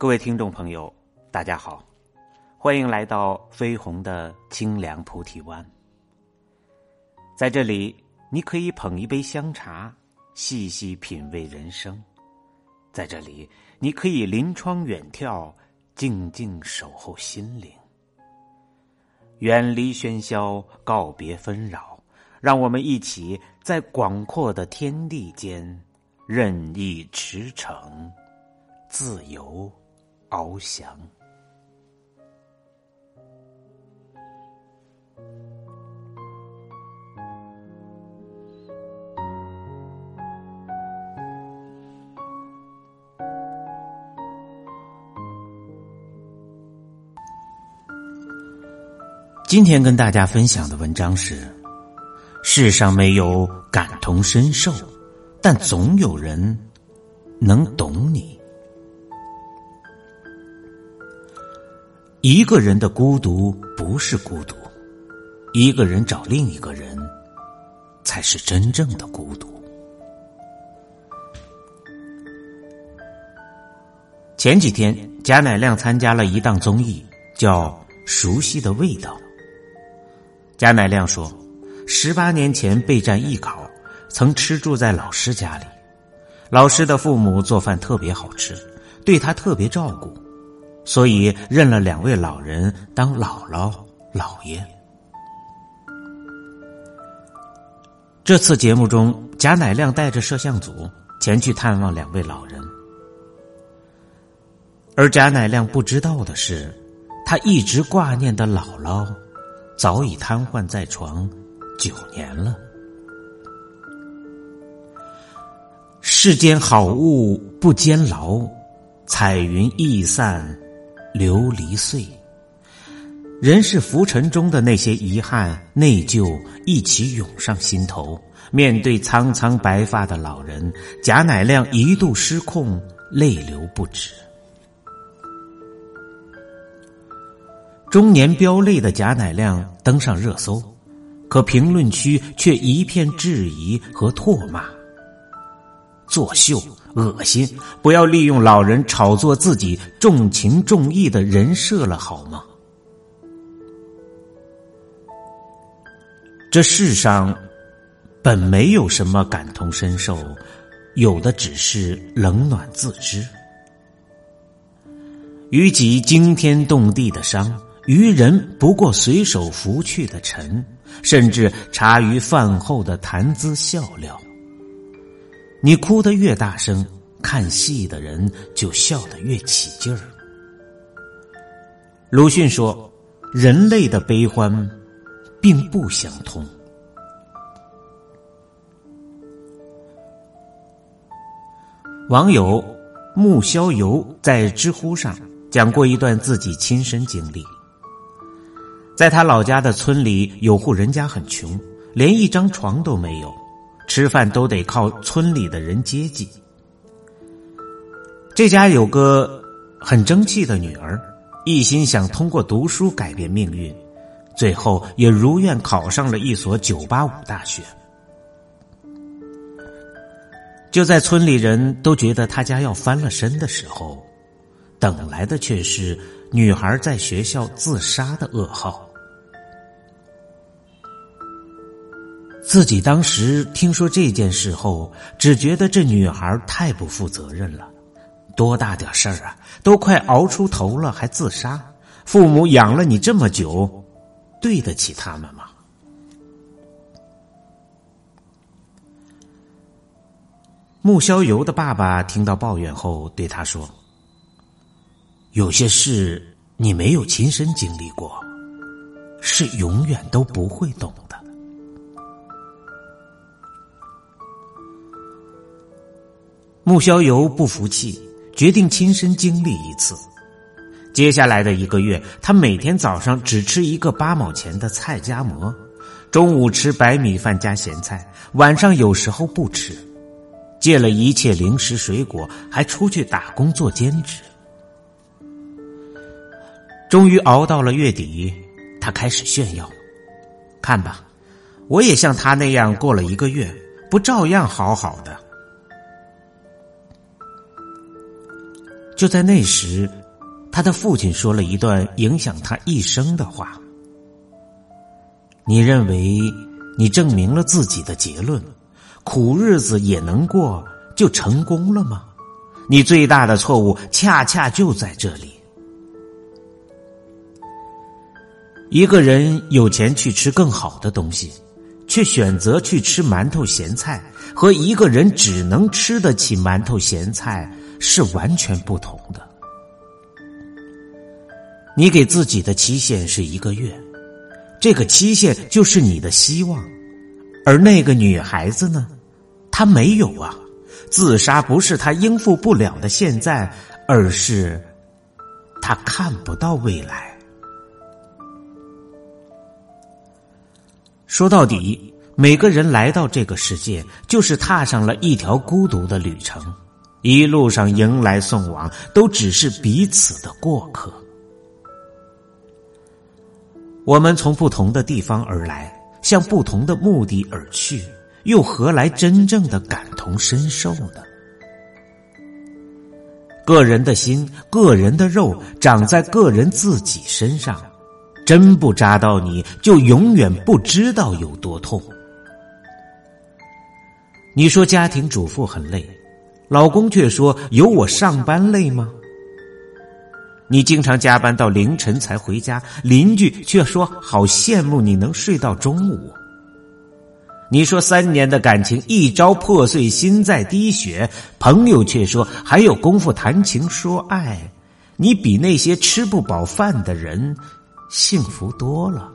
各位听众朋友，大家好，欢迎来到飞鸿的清凉菩提湾。在这里，你可以捧一杯香茶，细细品味人生；在这里，你可以临窗远眺，静静守候心灵。远离喧嚣，告别纷扰，让我们一起在广阔的天地间任意驰骋，自由翱翔。今天跟大家分享的文章是：世上没有感同身受，但总有人能懂你。一个人的孤独不是孤独，一个人找另一个人，才是真正的孤独。前几天，贾乃亮参加了一档综艺，叫《熟悉的味道》。贾乃亮说：“十八年前备战艺考，曾吃住在老师家里。老师的父母做饭特别好吃，对他特别照顾，所以认了两位老人当姥姥姥爷。”这次节目中，贾乃亮带着摄像组前去探望两位老人，而贾乃亮不知道的是，他一直挂念的姥姥。早已瘫痪在床九年了。世间好物不坚牢，彩云易散琉璃碎。人世浮沉中的那些遗憾、内疚一起涌上心头。面对苍苍白发的老人，贾乃亮一度失控，泪流不止。中年飙泪的贾乃亮登上热搜，可评论区却一片质疑和唾骂。作秀，恶心！不要利用老人炒作自己重情重义的人设了，好吗？这世上本没有什么感同身受，有的只是冷暖自知。于己惊天动地的伤。于人不过随手拂去的尘，甚至茶余饭后的谈资笑料。你哭得越大声，看戏的人就笑得越起劲儿。鲁迅说：“人类的悲欢，并不相通。”网友木逍游在知乎上讲过一段自己亲身经历。在他老家的村里，有户人家很穷，连一张床都没有，吃饭都得靠村里的人接济。这家有个很争气的女儿，一心想通过读书改变命运，最后也如愿考上了一所九八五大学。就在村里人都觉得他家要翻了身的时候，等来的却是女孩在学校自杀的噩耗。自己当时听说这件事后，只觉得这女孩太不负责任了。多大点事儿啊，都快熬出头了还自杀，父母养了你这么久，对得起他们吗？穆逍游的爸爸听到抱怨后，对他说：“有些事你没有亲身经历过，是永远都不会懂。”穆逍游不服气，决定亲身经历一次。接下来的一个月，他每天早上只吃一个八毛钱的菜夹馍，中午吃白米饭加咸菜，晚上有时候不吃，戒了一切零食水果，还出去打工做兼职。终于熬到了月底，他开始炫耀：“看吧，我也像他那样过了一个月，不照样好好的。”就在那时，他的父亲说了一段影响他一生的话：“你认为你证明了自己的结论，苦日子也能过，就成功了吗？你最大的错误恰恰就在这里。一个人有钱去吃更好的东西，却选择去吃馒头咸菜，和一个人只能吃得起馒头咸菜。”是完全不同的。你给自己的期限是一个月，这个期限就是你的希望。而那个女孩子呢？她没有啊，自杀不是她应付不了的现在，而是她看不到未来。说到底，每个人来到这个世界，就是踏上了一条孤独的旅程。一路上迎来送往，都只是彼此的过客。我们从不同的地方而来，向不同的目的而去，又何来真正的感同身受呢？个人的心，个人的肉，长在个人自己身上，针不扎到你，就永远不知道有多痛。你说家庭主妇很累。老公却说：“有我上班累吗？你经常加班到凌晨才回家，邻居却说好羡慕你能睡到中午。你说三年的感情一朝破碎，心在滴血，朋友却说还有功夫谈情说爱，你比那些吃不饱饭的人幸福多了。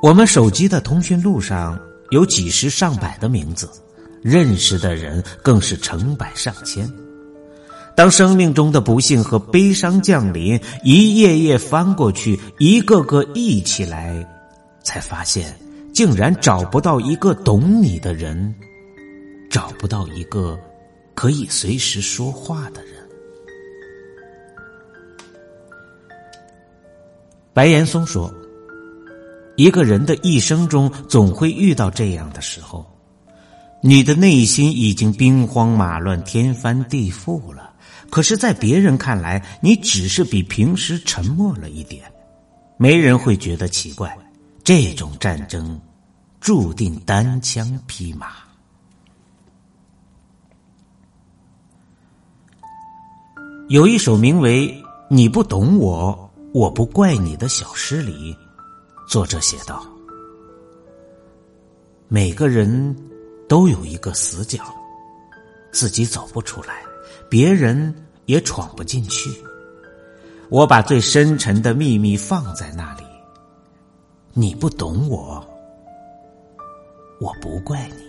我们手机的通讯录上。”有几十上百的名字，认识的人更是成百上千。当生命中的不幸和悲伤降临，一页页翻过去，一个个忆起来，才发现竟然找不到一个懂你的人，找不到一个可以随时说话的人。白岩松说。一个人的一生中，总会遇到这样的时候，你的内心已经兵荒马乱、天翻地覆了。可是，在别人看来，你只是比平时沉默了一点，没人会觉得奇怪。这种战争，注定单枪匹马。有一首名为《你不懂我，我不怪你》的小诗里。作者写道：“每个人都有一个死角，自己走不出来，别人也闯不进去。我把最深沉的秘密放在那里。你不懂我，我不怪你。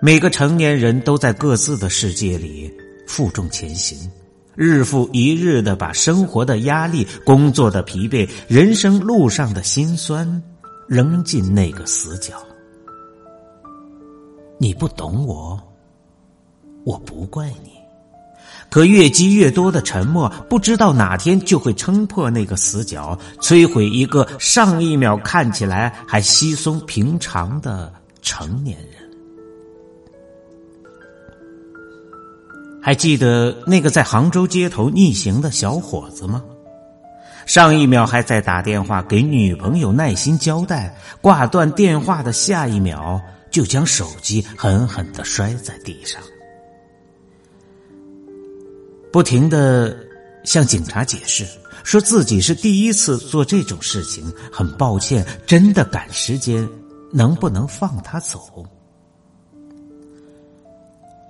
每个成年人都在各自的世界里负重前行。”日复一日的把生活的压力、工作的疲惫、人生路上的辛酸扔进那个死角。你不懂我，我不怪你。可越积越多的沉默，不知道哪天就会撑破那个死角，摧毁一个上一秒看起来还稀松平常的成年人。还记得那个在杭州街头逆行的小伙子吗？上一秒还在打电话给女朋友耐心交代，挂断电话的下一秒就将手机狠狠的摔在地上，不停的向警察解释，说自己是第一次做这种事情，很抱歉，真的赶时间，能不能放他走？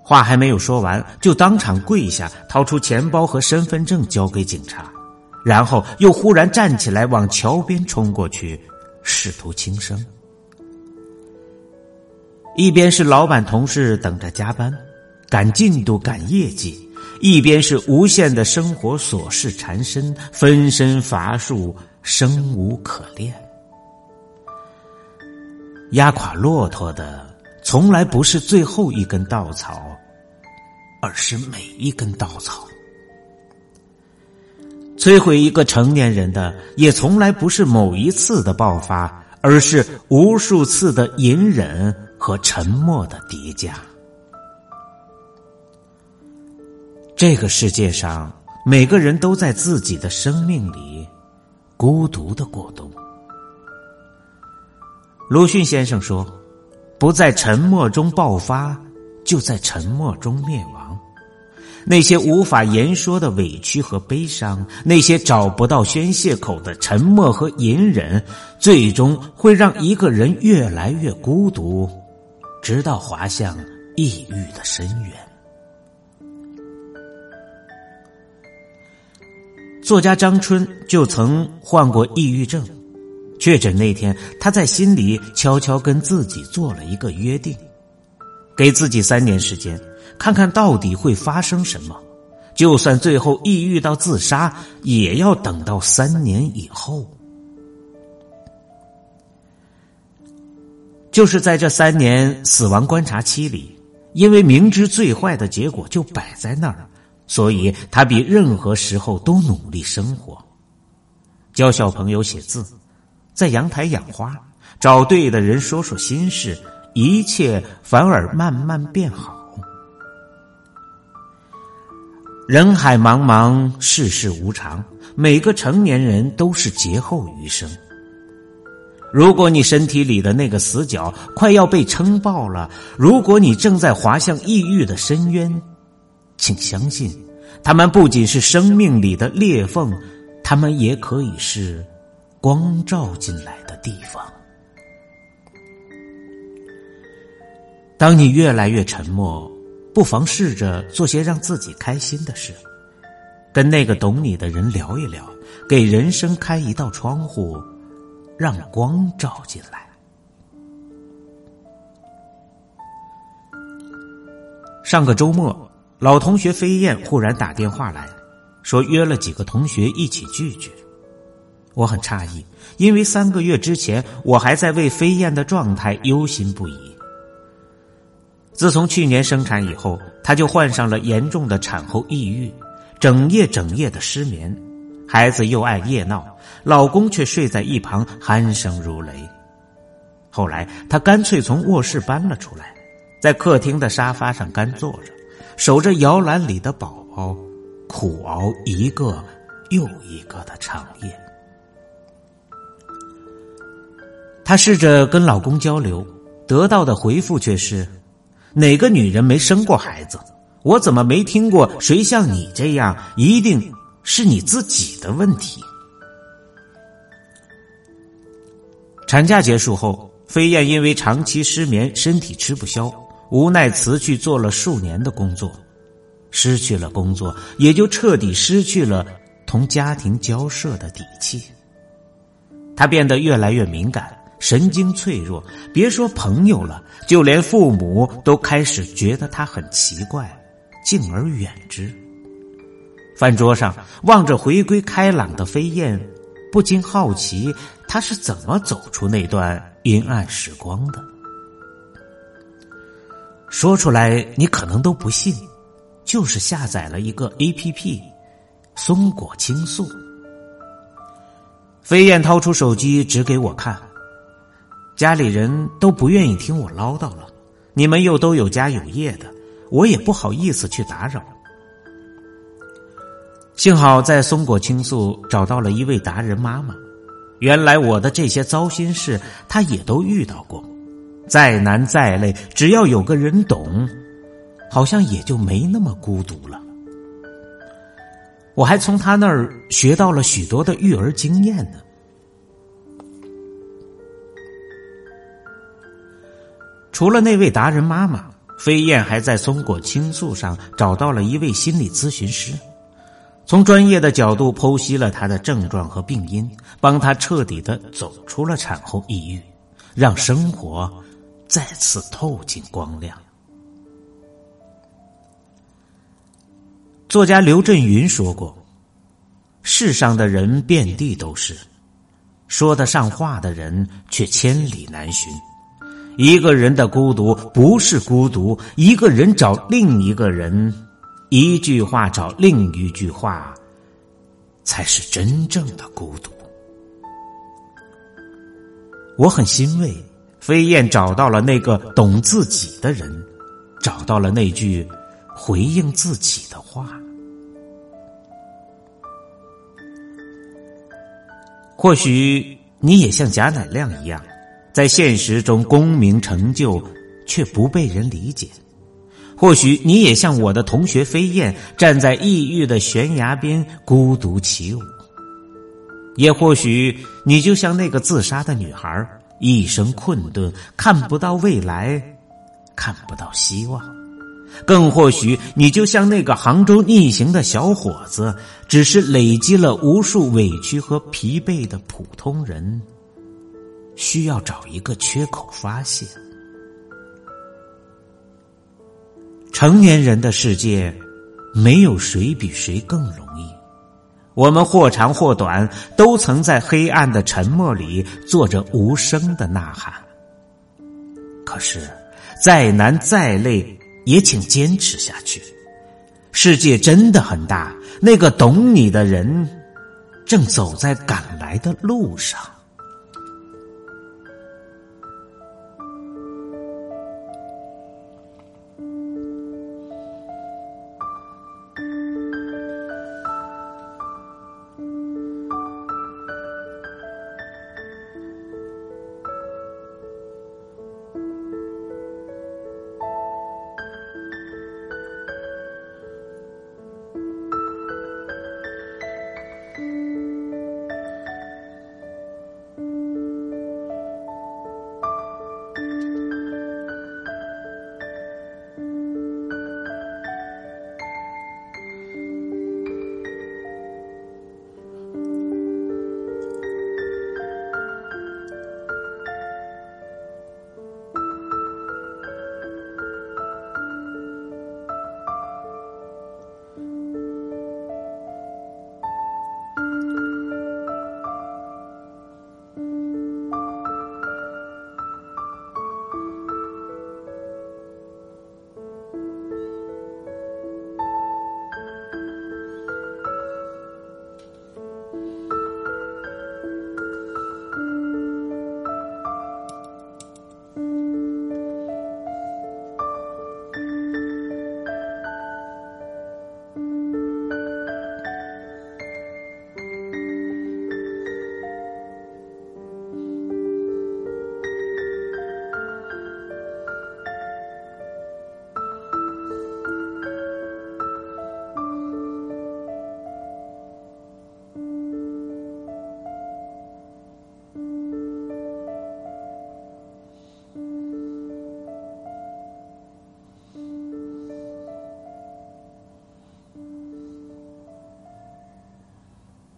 话还没有说完，就当场跪下，掏出钱包和身份证交给警察，然后又忽然站起来往桥边冲过去，试图轻生。一边是老板同事等着加班，赶进度赶业绩；一边是无限的生活琐事缠身，分身乏术，生无可恋。压垮骆驼的。从来不是最后一根稻草，而是每一根稻草。摧毁一个成年人的，也从来不是某一次的爆发，而是无数次的隐忍和沉默的叠加。这个世界上，每个人都在自己的生命里孤独的过冬。鲁迅先生说：“不在沉默中爆发，就在沉默中灭亡。那些无法言说的委屈和悲伤，那些找不到宣泄口的沉默和隐忍，最终会让一个人越来越孤独，直到滑向抑郁的深渊。”作家张春就曾患过抑郁症。确诊那天，他在心里悄悄跟自己做了一个约定，给自己三年时间，看看到底会发生什么。就算最后抑郁到自杀，也要等到三年以后。就是在这三年死亡观察期里，因为明知最坏的结果就摆在那儿，所以他比任何时候都努力生活，教小朋友写字。在阳台养花，找对的人说说心事，一切反而慢慢变好。人海茫茫，世事无常，每个成年人都是劫后余生。如果你身体里的那个死角快要被撑爆了，如果你正在滑向抑郁的深渊，请相信，他们不仅是生命里的裂缝，他们也可以是。光照进来的地方。当你越来越沉默，不妨试着做些让自己开心的事，跟那个懂你的人聊一聊，给人生开一道窗户，让光照进来。上个周末，老同学飞燕忽然打电话来说，约了几个同学一起聚聚。我很诧异，因为三个月之前我还在为飞燕的状态忧心不已。自从去年生产以后，她就患上了严重的产后抑郁，整夜整夜的失眠，孩子又爱夜闹，老公却睡在一旁鼾声如雷。后来她干脆从卧室搬了出来，在客厅的沙发上干坐着，守着摇篮里的宝宝，苦熬一个又一个的长夜。她试着跟老公交流，得到的回复却是：“哪个女人没生过孩子？我怎么没听过谁像你这样？一定是你自己的问题。”产假结束后，飞燕因为长期失眠，身体吃不消，无奈辞去做了数年的工作，失去了工作，也就彻底失去了同家庭交涉的底气。她变得越来越敏感。神经脆弱，别说朋友了，就连父母都开始觉得他很奇怪，敬而远之。饭桌上望着回归开朗的飞燕，不禁好奇他是怎么走出那段阴暗时光的。说出来你可能都不信，就是下载了一个 A P P，松果倾诉。飞燕掏出手机指给我看。家里人都不愿意听我唠叨了，你们又都有家有业的，我也不好意思去打扰。幸好在松果倾诉找到了一位达人妈妈，原来我的这些糟心事，她也都遇到过。再难再累，只要有个人懂，好像也就没那么孤独了。我还从他那儿学到了许多的育儿经验呢。除了那位达人妈妈，飞燕还在松果倾诉上找到了一位心理咨询师，从专业的角度剖析了她的症状和病因，帮她彻底的走出了产后抑郁，让生活再次透进光亮。作家刘震云说过：“世上的人遍地都是，说得上话的人却千里难寻。”一个人的孤独不是孤独，一个人找另一个人，一句话找另一句话，才是真正的孤独。我很欣慰，飞燕找到了那个懂自己的人，找到了那句回应自己的话。或许你也像贾乃亮一样，在现实中功名成就却不被人理解；或许你也像我的同学飞燕，站在异域的悬崖边孤独起舞；也或许你就像那个自杀的女孩。一生困顿，看不到未来，看不到希望，更或许你就像那个杭州逆行的小伙子，只是累积了无数委屈和疲惫的普通人，需要找一个缺口发泄。成年人的世界，没有谁比谁更容易。我们或长或短，都曾在黑暗的沉默里做着无声的呐喊。可是，再难再累，也请坚持下去。世界真的很大，那个懂你的人，正走在赶来的路上。